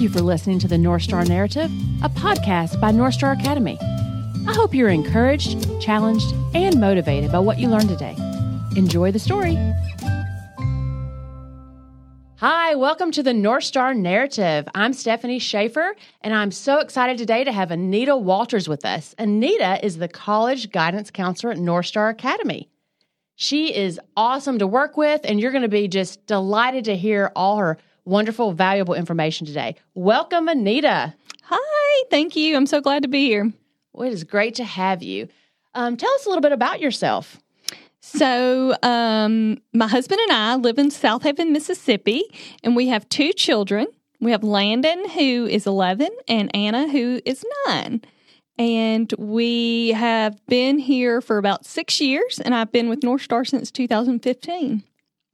Thank you for listening to the North Star Narrative, a podcast by North Star Academy. I hope you're encouraged, challenged, and motivated by what you learned today. Enjoy the story. Hi, welcome to the North Star Narrative. I'm Stephanie Schaefer, and I'm so excited today to have Anita Walters with us. Anita is the college guidance counselor at North Star Academy. She is awesome to work with, and you're going to be just delighted to hear all her wonderful, valuable information today. Welcome, Anita. Hi, thank you. I'm so glad to be here. Well, it is great to have you. Um, tell us a little bit about yourself. So, um, my husband and I live in Southaven, Mississippi, and we have two children. We have Landon, who is 11, and Anna, who is 9. And we have been here for about six years, and I've been with North Star since 2015.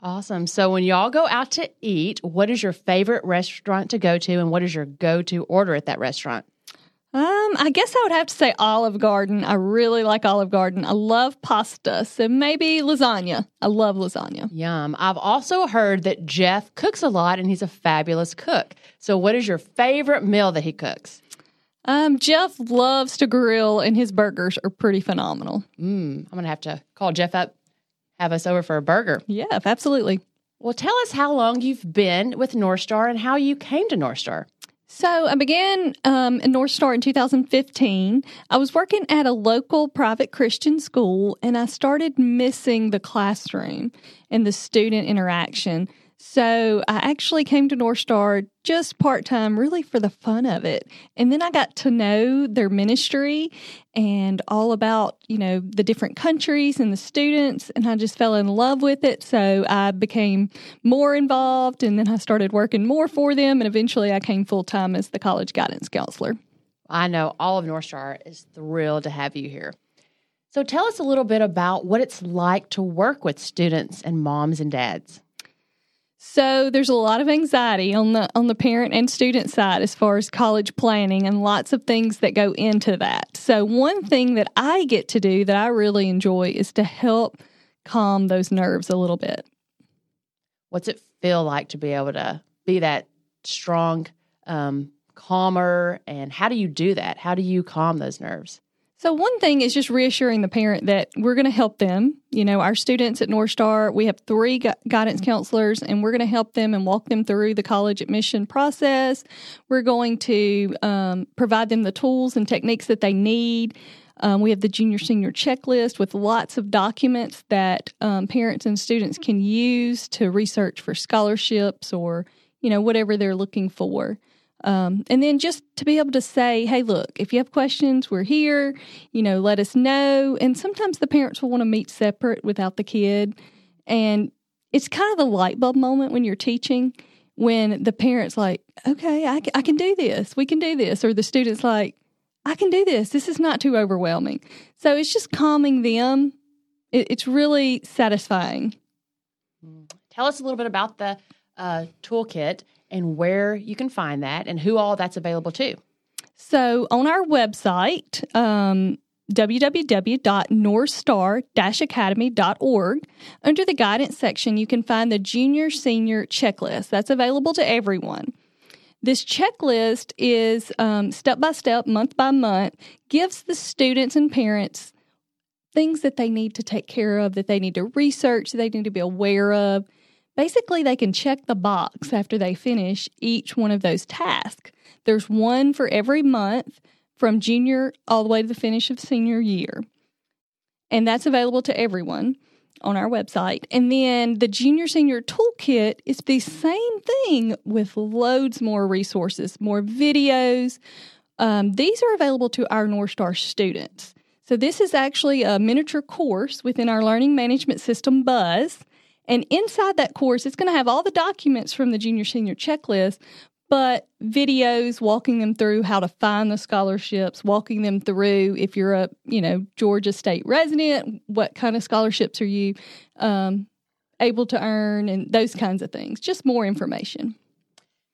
Awesome. So, when y'all go out to eat, what is your favorite restaurant to go to, and what is your go to order at that restaurant? Um, I guess I would have to say Olive Garden. I really like Olive Garden. I love pasta, so maybe lasagna. I love lasagna. Yum. I've also heard that Jeff cooks a lot and he's a fabulous cook. So, what is your favorite meal that he cooks? Um, Jeff loves to grill, and his burgers are pretty phenomenal. Mm, I'm going to have to call Jeff up, have us over for a burger. Yeah, absolutely. Well, tell us how long you've been with North Star and how you came to North Star. So I began um, in North Star in 2015. I was working at a local private Christian school, and I started missing the classroom and the student interaction. So I actually came to North Star just part time, really for the fun of it. And then I got to know their ministry and all about, you know, the different countries and the students. And I just fell in love with it. So I became more involved and then I started working more for them. And eventually I came full time as the college guidance counselor. I know all of North Star is thrilled to have you here. So tell us a little bit about what it's like to work with students and moms and dads. So there's a lot of anxiety on the on the parent and student side as far as college planning and lots of things that go into that. So one thing that I get to do that I really enjoy is to help calm those nerves a little bit. What's it feel like to be able to be that strong, um, calmer, and how do you do that? How do you calm those nerves? So, one thing is just reassuring the parent that we're going to help them. You know, our students at North Star, we have three gu- guidance counselors, and we're going to help them and walk them through the college admission process. We're going to um, provide them the tools and techniques that they need. Um, we have the junior senior checklist with lots of documents that um, parents and students can use to research for scholarships or, you know, whatever they're looking for. Um, and then just to be able to say, hey, look, if you have questions, we're here, you know, let us know. And sometimes the parents will want to meet separate without the kid. And it's kind of the light bulb moment when you're teaching when the parent's like, okay, I, I can do this, we can do this. Or the student's like, I can do this, this is not too overwhelming. So it's just calming them. It, it's really satisfying. Tell us a little bit about the uh, toolkit and where you can find that and who all that's available to. So on our website, um, www.northstar-academy.org, under the guidance section, you can find the junior senior checklist. That's available to everyone. This checklist is um, step by step, month by month, gives the students and parents things that they need to take care of, that they need to research, that they need to be aware of. Basically, they can check the box after they finish each one of those tasks. There's one for every month from junior all the way to the finish of senior year. And that's available to everyone on our website. And then the junior senior toolkit is the same thing with loads more resources, more videos. Um, these are available to our North Star students. So, this is actually a miniature course within our learning management system, Buzz. And inside that course, it's going to have all the documents from the junior senior checklist, but videos walking them through how to find the scholarships, walking them through if you're a you know Georgia State resident, what kind of scholarships are you um, able to earn, and those kinds of things. Just more information.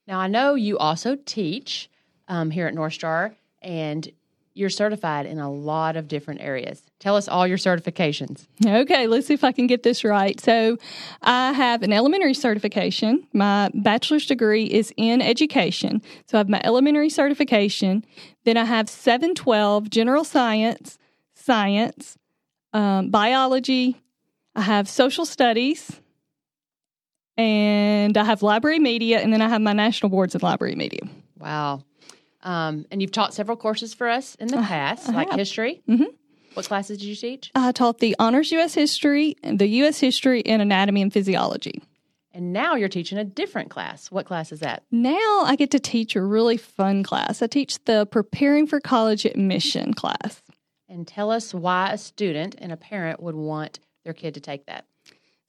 Now I know you also teach um, here at North Star, and you're certified in a lot of different areas. Tell us all your certifications. Okay, let's see if I can get this right. So, I have an elementary certification. My bachelor's degree is in education. So, I have my elementary certification. Then I have 712 general science, science, um, biology. I have social studies, and I have library media, and then I have my national boards in library media. Wow. Um, and you've taught several courses for us in the past, I like have. history. Mhm. What classes did you teach? I taught the honors U.S. history, the U.S. history, and anatomy and physiology. And now you're teaching a different class. What class is that? Now I get to teach a really fun class. I teach the preparing for college admission class. And tell us why a student and a parent would want their kid to take that.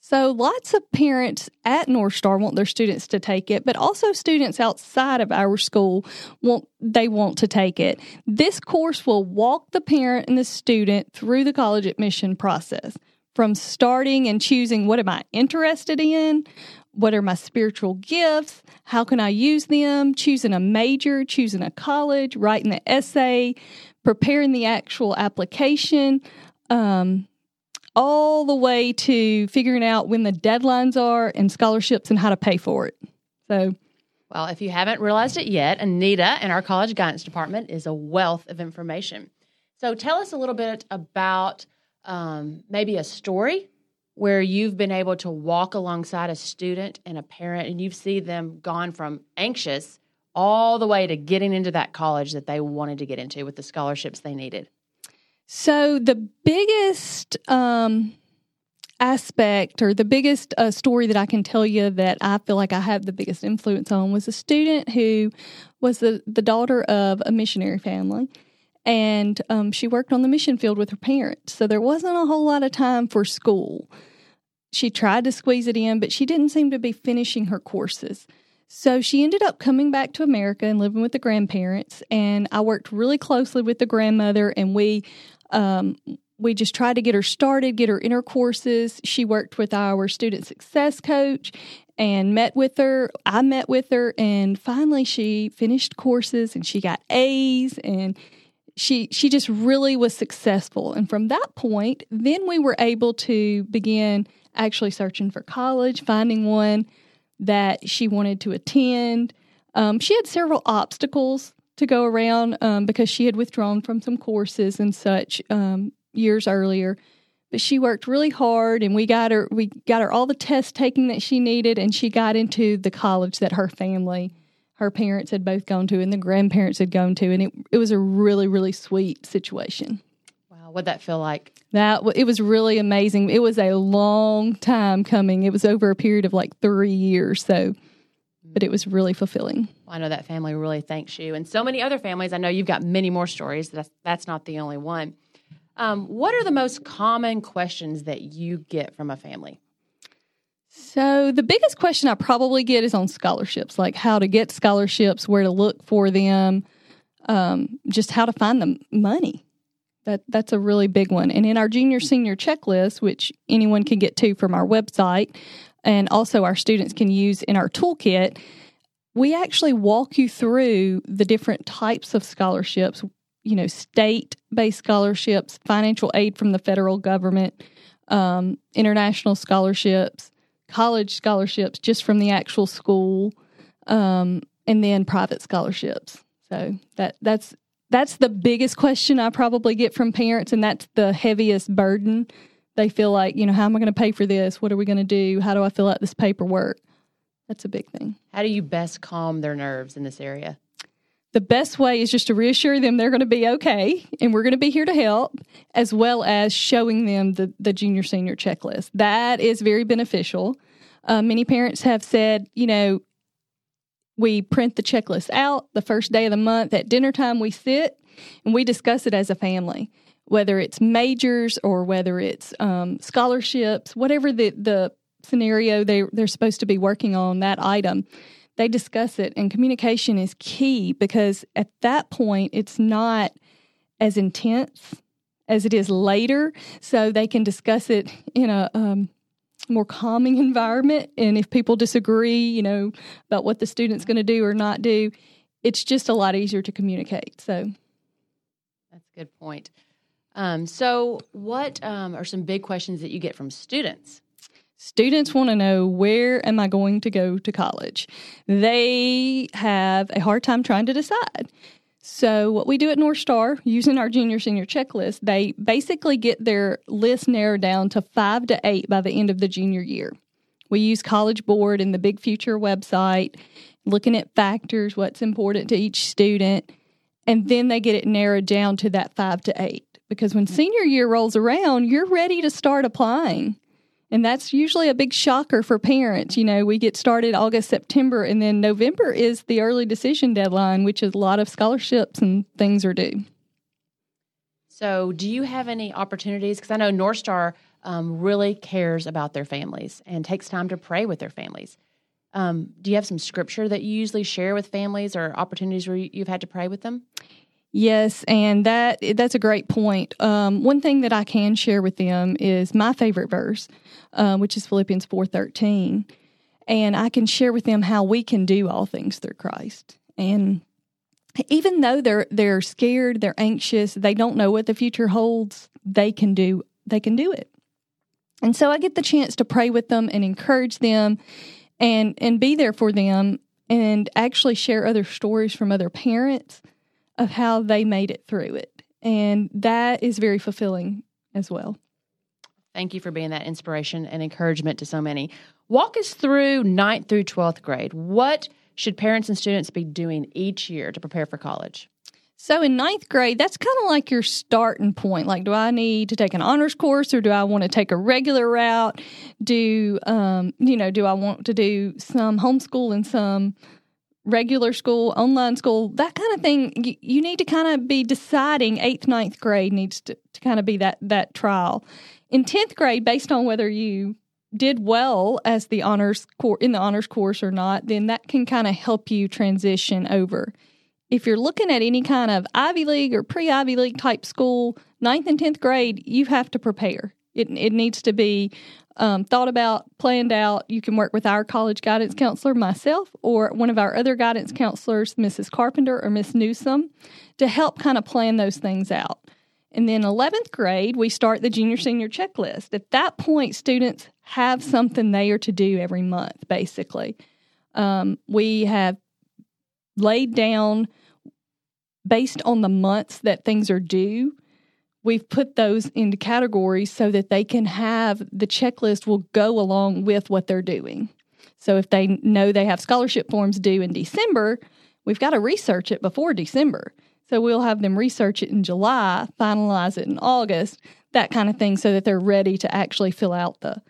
So lots of parents at North Star want their students to take it, but also students outside of our school want they want to take it. This course will walk the parent and the student through the college admission process from starting and choosing what am I interested in, what are my spiritual gifts, how can I use them, choosing a major, choosing a college, writing the essay, preparing the actual application. Um, all the way to figuring out when the deadlines are and scholarships and how to pay for it. So, Well, if you haven't realized it yet, Anita in our college guidance department is a wealth of information. So tell us a little bit about um, maybe a story where you've been able to walk alongside a student and a parent and you've seen them gone from anxious all the way to getting into that college that they wanted to get into with the scholarships they needed. So the biggest um, aspect or the biggest uh, story that I can tell you that I feel like I have the biggest influence on was a student who was the, the daughter of a missionary family. And um, she worked on the mission field with her parents. So there wasn't a whole lot of time for school. She tried to squeeze it in, but she didn't seem to be finishing her courses. So she ended up coming back to America and living with the grandparents. And I worked really closely with the grandmother, and we um, we just tried to get her started, get her in courses. She worked with our student success coach and met with her. I met with her, and finally she finished courses and she got A's and she she just really was successful. And from that point, then we were able to begin actually searching for college, finding one that she wanted to attend. Um, she had several obstacles to go around um, because she had withdrawn from some courses and such um, years earlier. But she worked really hard, and we got her we got her all the tests taken that she needed, and she got into the college that her family, her parents had both gone to, and the grandparents had gone to, and it it was a really really sweet situation. Wow, what'd that feel like? That it was really amazing. It was a long time coming. It was over a period of like three years, so but it was really fulfilling. Well, I know that family really thanks you, and so many other families. I know you've got many more stories. That's that's not the only one. Um, what are the most common questions that you get from a family? So the biggest question I probably get is on scholarships, like how to get scholarships, where to look for them, um, just how to find the money. That that's a really big one. And in our junior senior checklist, which anyone can get to from our website, and also our students can use in our toolkit, we actually walk you through the different types of scholarships. You know, state based scholarships, financial aid from the federal government, um, international scholarships, college scholarships just from the actual school, um, and then private scholarships. So that that's that's the biggest question I probably get from parents, and that's the heaviest burden. They feel like, you know, how am I going to pay for this? What are we going to do? How do I fill out this paperwork? That's a big thing. How do you best calm their nerves in this area? The best way is just to reassure them they're going to be okay and we're going to be here to help, as well as showing them the, the junior senior checklist. That is very beneficial. Uh, many parents have said, you know, we print the checklist out the first day of the month. At dinner time, we sit and we discuss it as a family, whether it's majors or whether it's um, scholarships, whatever the, the scenario they, they're supposed to be working on that item. They discuss it, and communication is key because at that point, it's not as intense as it is later. So they can discuss it in a um, more calming environment. And if people disagree, you know, about what the student's going to do or not do, it's just a lot easier to communicate. So good point. Um, so, what um, are some big questions that you get from students? Students want to know where am I going to go to college? They have a hard time trying to decide. So, what we do at North Star, using our junior senior checklist, they basically get their list narrowed down to five to eight by the end of the junior year. We use College Board and the Big Future website, looking at factors, what's important to each student, and then they get it narrowed down to that five to eight. Because when senior year rolls around, you're ready to start applying. And that's usually a big shocker for parents. You know, we get started August, September, and then November is the early decision deadline, which is a lot of scholarships and things are due. So, do you have any opportunities? Because I know North Star um, really cares about their families and takes time to pray with their families. Um, do you have some scripture that you usually share with families or opportunities where you've had to pray with them? Yes, and that that's a great point. Um, one thing that I can share with them is my favorite verse, uh, which is Philippians four thirteen, and I can share with them how we can do all things through Christ. And even though they're they're scared, they're anxious, they don't know what the future holds, they can do they can do it. And so I get the chance to pray with them and encourage them, and and be there for them, and actually share other stories from other parents of how they made it through it. And that is very fulfilling as well. Thank you for being that inspiration and encouragement to so many. Walk us through ninth through 12th grade. What should parents and students be doing each year to prepare for college? So in ninth grade, that's kind of like your starting point. Like, do I need to take an honors course or do I want to take a regular route? Do um, you know, do I want to do some homeschool and some regular school, online school, that kind of thing. You, you need to kind of be deciding eighth, ninth grade needs to, to kind of be that that trial. In tenth grade, based on whether you did well as the honors course in the honors course or not, then that can kind of help you transition over. If you're looking at any kind of Ivy League or pre Ivy League type school, ninth and tenth grade, you have to prepare. It it needs to be um, thought about, planned out. You can work with our college guidance counselor, myself, or one of our other guidance counselors, Mrs. Carpenter or Miss Newsom, to help kind of plan those things out. And then 11th grade, we start the junior senior checklist. At that point, students have something they are to do every month, basically. Um, we have laid down, based on the months that things are due, we've put those into categories so that they can have the checklist will go along with what they're doing. So if they know they have scholarship forms due in December, we've got to research it before December. So we'll have them research it in July, finalize it in August, that kind of thing, so that they're ready to actually fill out the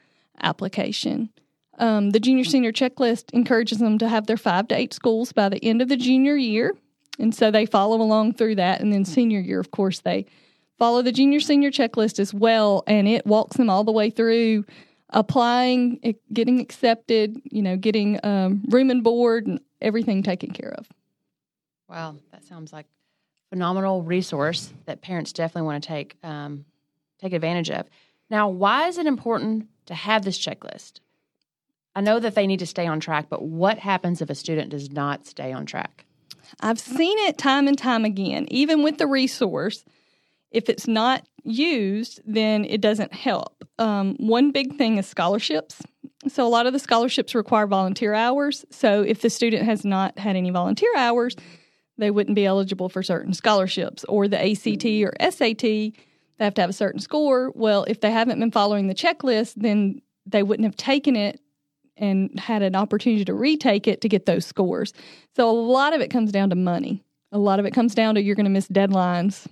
application. Um, the junior senior checklist encourages them to have their five to eight schools by the end of the junior year. And so they follow along through that. And then senior year, of course, they follow the junior senior checklist as well, and it walks them all the way through applying, getting accepted, you know, getting um, room and board and everything taken care of. Wow, that sounds like phenomenal resource that parents definitely want to take um, take advantage of. Now, why is it important to have this checklist? I know that they need to stay on track, but what happens if a student does not stay on track? I've seen it time and time again, even with the resource. If it's not used, then it doesn't help. Um, one big thing is scholarships. So, a lot of the scholarships require volunteer hours. So, if the student has not had any volunteer hours, they wouldn't be eligible for certain scholarships or the ACT or SAT. They have to have a certain score. Well, if they haven't been following the checklist, then they wouldn't have taken it and had an opportunity to retake it to get those scores. So, a lot of it comes down to money. A lot of it comes down to you're going to miss deadlines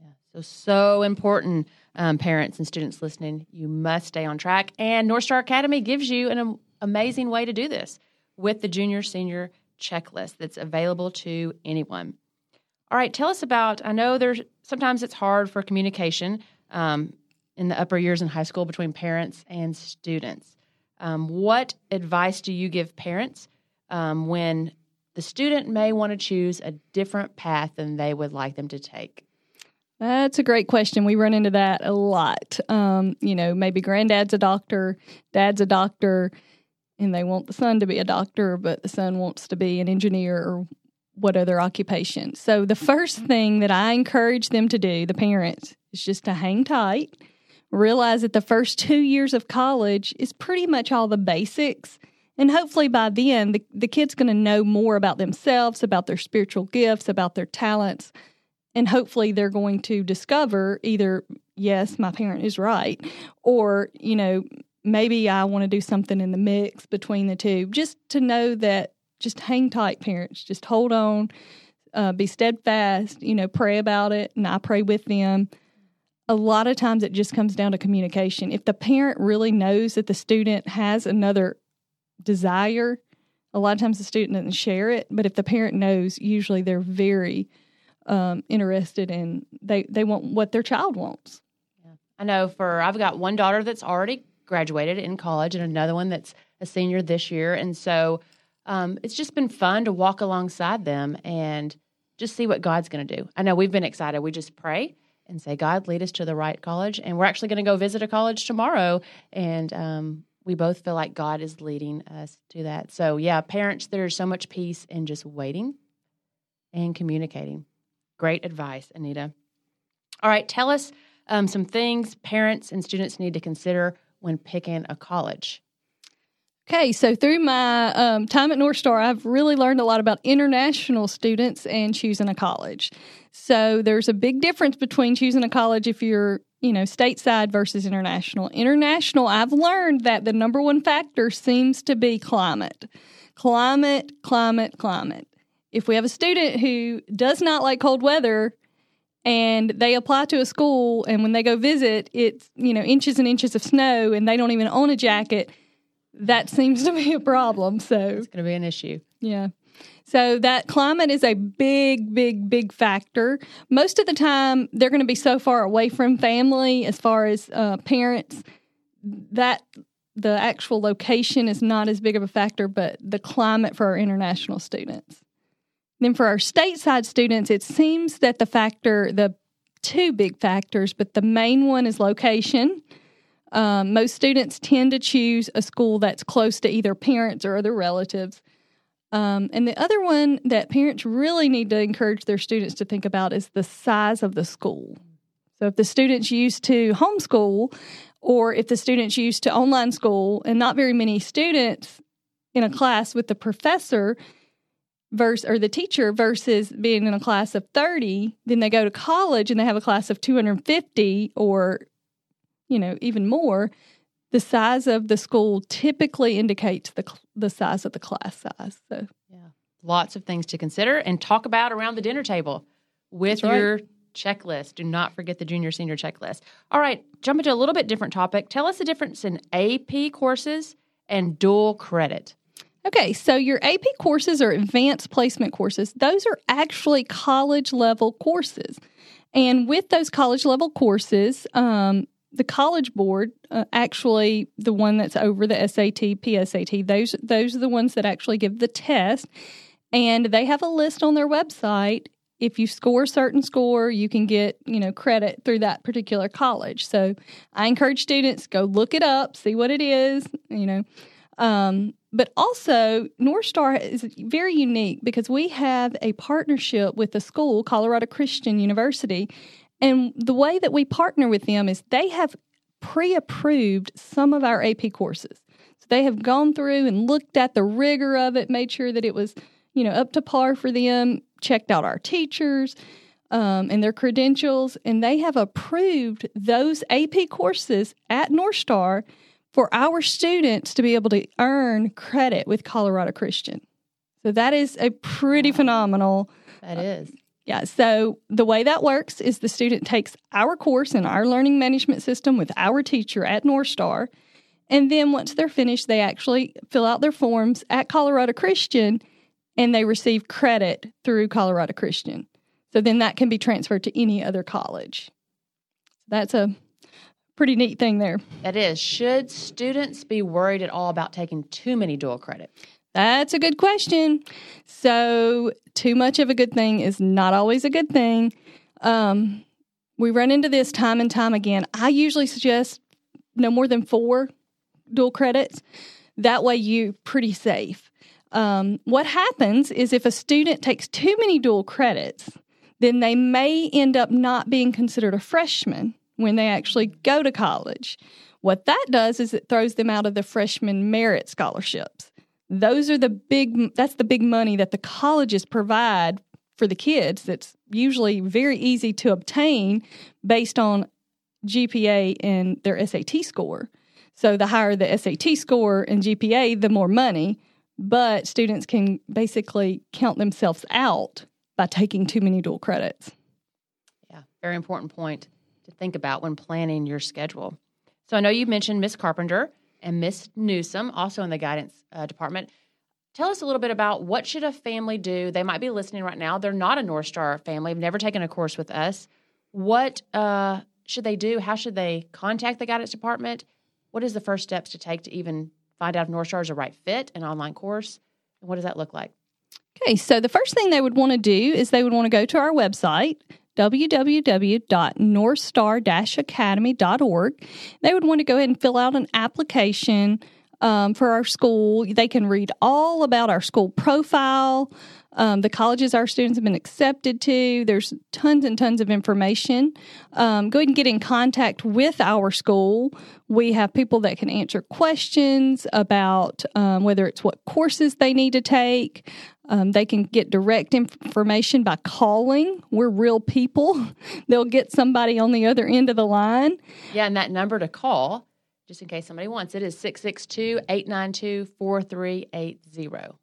Yeah. so, so important, um, parents and students listening. You must stay on track. And North Star Academy gives you an amazing way to do this with the junior senior checklist that's available to anyone. All right, tell us about. I know there's sometimes it's hard for communication um, in the upper years in high school between parents and students. Um, what advice do you give parents um, when the student may want to choose a different path than they would like them to take? That's a great question. We run into that a lot. Um, you know, maybe granddad's a doctor, dad's a doctor, and they want the son to be a doctor, but the son wants to be an engineer or what other occupation. So the first thing that I encourage them to do, the parents, is just to hang tight, realize that the first two years of college is pretty much all the basics. And hopefully by then, the, the kid's going to know more about themselves, about their spiritual gifts, about their talents. And hopefully they're going to discover either, yes, my parent is right, or, you know, maybe I want to do something in the mix between the two, just to know that just hang tight, parents. Just hold on, uh, be steadfast, you know, pray about it, and I pray with them. A lot of times it just comes down to communication. If the parent really knows that the student has another desire, a lot of times the student doesn't share it, but if the parent knows, usually they're very um, interested in they they want what their child wants. Yeah. I know for I've got one daughter that's already graduated in college and another one that's a senior this year, and so um, it's just been fun to walk alongside them and just see what God's going to do. I know we've been excited. We just pray and say, God, lead us to the right college. And we're actually going to go visit a college tomorrow. And um, we both feel like God is leading us to that. So, yeah, parents, there's so much peace in just waiting and communicating. Great advice, Anita. All right, tell us um, some things parents and students need to consider when picking a college. Okay, so through my um, time at North Star, I've really learned a lot about international students and choosing a college. So there's a big difference between choosing a college if you're, you know, stateside versus international. International, I've learned that the number one factor seems to be climate. Climate, climate, climate. If we have a student who does not like cold weather, and they apply to a school and when they go visit it's you know inches and inches of snow and they don't even own a jacket that seems to be a problem. So it's going to be an issue. Yeah. So that climate is a big, big, big factor. Most of the time, they're going to be so far away from family as far as uh, parents that the actual location is not as big of a factor, but the climate for our international students. Then for our stateside students, it seems that the factor, the two big factors, but the main one is location. Um, most students tend to choose a school that's close to either parents or other relatives. Um, and the other one that parents really need to encourage their students to think about is the size of the school. So if the students used to homeschool, or if the students used to online school and not very many students in a class with the professor versus or the teacher versus being in a class of 30 then they go to college and they have a class of 250 or you know, even more, the size of the school typically indicates the the size of the class size. So, yeah, lots of things to consider and talk about around the dinner table with right. your checklist. Do not forget the junior senior checklist. All right, jump into a little bit different topic. Tell us the difference in AP courses and dual credit. Okay, so your AP courses are advanced placement courses. Those are actually college level courses. And with those college level courses, um, the college board, uh, actually the one that's over the SAT, PSAT, those those are the ones that actually give the test, and they have a list on their website. If you score a certain score, you can get you know credit through that particular college. So I encourage students go look it up, see what it is, you know. Um, but also, North Star is very unique because we have a partnership with the school, Colorado Christian University, and the way that we partner with them is they have pre approved some of our AP courses. So they have gone through and looked at the rigor of it, made sure that it was, you know, up to par for them, checked out our teachers um, and their credentials, and they have approved those AP courses at North Star for our students to be able to earn credit with Colorado Christian. So that is a pretty phenomenal. That is. Yeah, so the way that works is the student takes our course in our learning management system with our teacher at North Star. And then once they're finished, they actually fill out their forms at Colorado Christian and they receive credit through Colorado Christian. So then that can be transferred to any other college. That's a pretty neat thing there. That is. Should students be worried at all about taking too many dual credit? That's a good question. So, too much of a good thing is not always a good thing. Um, we run into this time and time again. I usually suggest no more than four dual credits. That way, you're pretty safe. Um, what happens is if a student takes too many dual credits, then they may end up not being considered a freshman when they actually go to college. What that does is it throws them out of the freshman merit scholarships. Those are the big that's the big money that the colleges provide for the kids that's usually very easy to obtain based on GPA and their SAT score. So the higher the SAT score and GPA, the more money, but students can basically count themselves out by taking too many dual credits. Yeah, very important point to think about when planning your schedule. So I know you mentioned Miss Carpenter and Miss Newsom, also in the guidance uh, department. Tell us a little bit about what should a family do? They might be listening right now. They're not a North Star family. Have never taken a course with us. What uh, should they do? How should they contact the guidance department? What is the first steps to take to even find out if North Star is a right fit, an online course? And what does that look like? Okay, so the first thing they would want to do is they would want to go to our website, www.northstar-academy.org. They would want to go ahead and fill out an application um, for our school. They can read all about our school profile, um, the colleges our students have been accepted to. There's tons and tons of information. Um, go ahead and get in contact with our school. We have people that can answer questions about um, whether it's what courses they need to take. Um, they can get direct information by calling. We're real people. They'll get somebody on the other end of the line. Yeah, and that number to call, just in case somebody wants it, is 662 892 4380.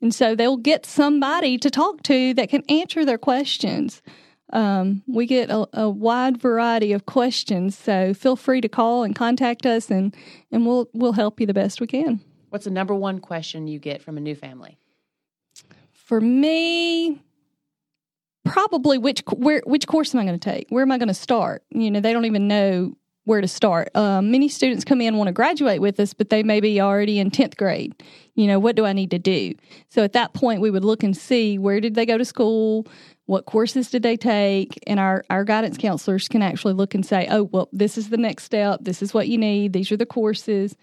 And so they'll get somebody to talk to that can answer their questions. Um, we get a, a, wide variety of questions, so feel free to call and contact us, and and we'll we'll help you the best we can. What's the number one question you get from a new family? For me, probably which where which course am I going to take? Where am I going to start? You know, they don't even know where to start. Um, many students come in want to graduate with us, but they may be already in 10th grade. You know, what do I need to do? So at that point, we would look and see where did they go to school? What courses did they take? And our, our guidance counselors can actually look and say, oh, well, this is the next step. This is what you need. These are the courses.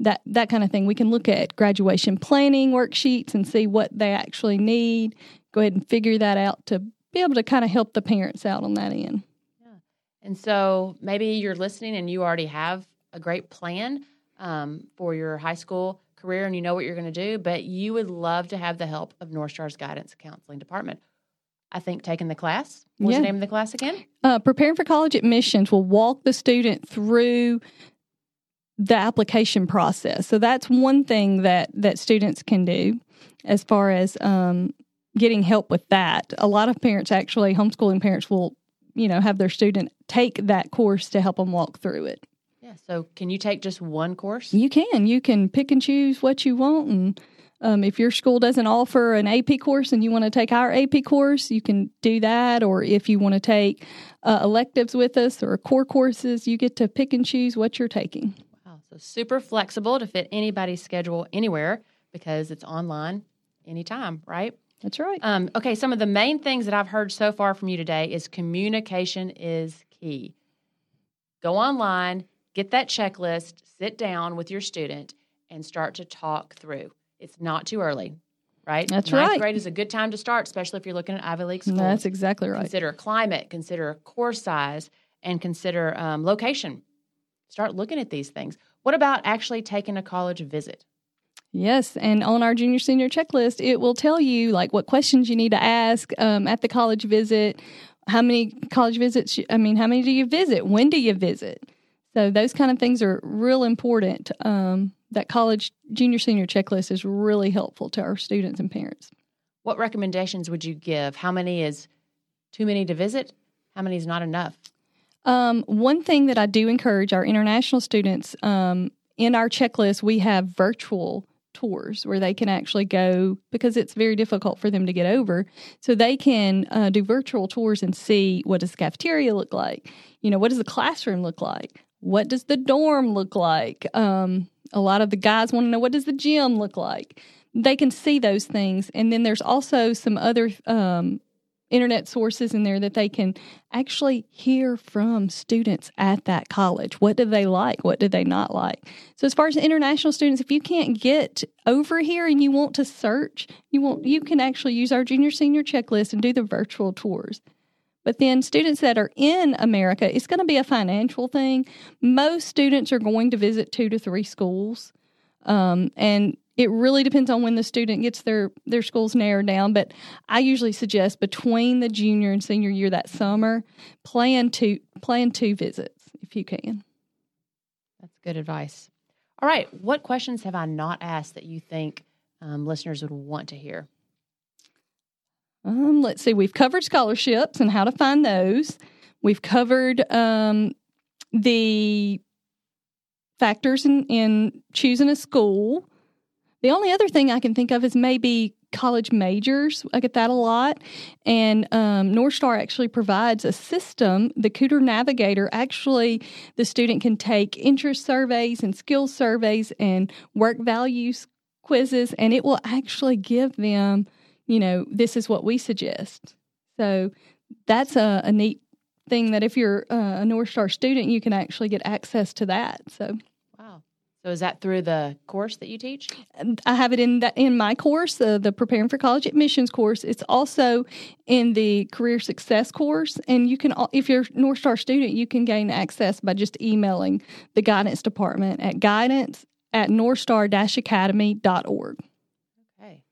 That, that kind of thing. We can look at graduation planning worksheets and see what they actually need. Go ahead and figure that out to be able to kind of help the parents out on that end. Yeah. And so maybe you're listening and you already have a great plan um, for your high school career and you know what you're going to do, but you would love to have the help of North Star's guidance counseling department. I think taking the class. What's yeah. the name of the class again? Uh, preparing for college admissions will walk the student through the application process. So that's one thing that that students can do as far as um, getting help with that. A lot of parents actually homeschooling parents will you know have their student take that course to help them walk through it. Yeah so can you take just one course? You can. You can pick and choose what you want and um, if your school doesn't offer an ap course and you want to take our ap course you can do that. Or if you want to take uh, electives with us or core courses you get to pick and choose what you're taking so super flexible to fit anybody's schedule anywhere because it's online anytime right that's right. Um, okay, some of the main things that I've heard so far from you today is communication is key. Go online, get that checklist, sit down with your student, and start to talk through. It's not too early, right? That's Ninth right. grade is a good time to start, especially if you're looking at Ivy League schools. That's exactly right. Consider climate, consider course size, and consider um, location. Start looking at these things. What about actually taking a college visit? Yes, and on our junior senior checklist, it will tell you like what questions you need to ask um, at the college visit. How many college visits? I mean, how many do you visit? When do you visit? So those kind of things are real important. Um, that college junior senior checklist is really helpful to our students and parents. What recommendations would you give? How many is too many to visit? How many is not enough? Um, one thing that I do encourage our international students um, in our checklist, we have virtual tours where they can actually go because it's very difficult for them to get over. So they can uh, do virtual tours and see what does the cafeteria look like? You know, what does the classroom look like? What does the dorm look like? Um, a lot of the guys want to know what does the gym look like. They can see those things, and then there's also some other um, internet sources in there that they can actually hear from students at that college. What do they like? What do they not like? So as far as international students, if you can't get over here and you want to search, you want you can actually use our junior senior checklist and do the virtual tours. But then students that are in America, it's going to be a financial thing. Most students are going to visit two to three schools. Um, and it really depends on when the student gets their their schools narrowed down but i usually suggest between the junior and senior year that summer plan two plan two visits if you can. That's good advice. All right what questions have i not asked that you think um, listeners would want to hear? Um, let's see we've covered scholarships and how to find those. We've covered um, the factors in, in choosing a school the only other thing I can think of is maybe college majors. I get that a lot. And um, North Star actually provides a system, the Kuder Navigator. Actually, the student can take interest surveys and skill surveys and work values quizzes, and it will actually give them, you know, this is what we suggest. So that's a, a neat thing that if you're uh, a North Star student, you can actually get access to that. So so is that through the course that you teach? I have it in that in my course, uh, the Preparing for College Admissions course. It's also in the Career Success course, and you can, if you're a North Star student, you can gain access by just emailing the guidance department at guidance at northstar-academy.org. Okay,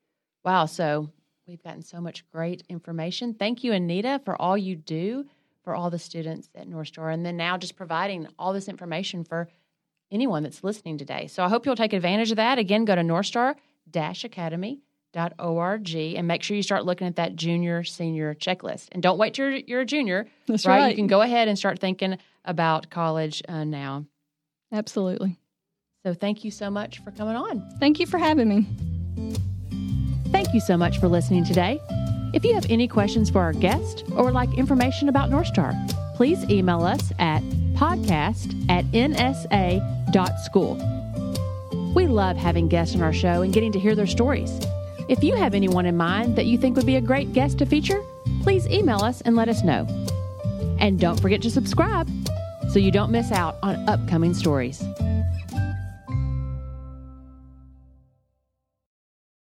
wow! So we've gotten so much great information. Thank you, Anita, for all you do for all the students at North Star, and then now just providing all this information for anyone that's listening today. So I hope you'll take advantage of that. Again, go to northstar academy.org and make sure you start looking at that junior senior checklist. And don't wait till you're a junior. That's right. right. You can go ahead and start thinking about college uh, now. Absolutely. So thank you so much for coming on. Thank you for having me. Thank you so much for listening today. If you have any questions for our guest or would like information about North Star, please email us at podcast at nsa.school. We love having guests on our show and getting to hear their stories. If you have anyone in mind that you think would be a great guest to feature, please email us and let us know. And don't forget to subscribe so you don't miss out on upcoming stories.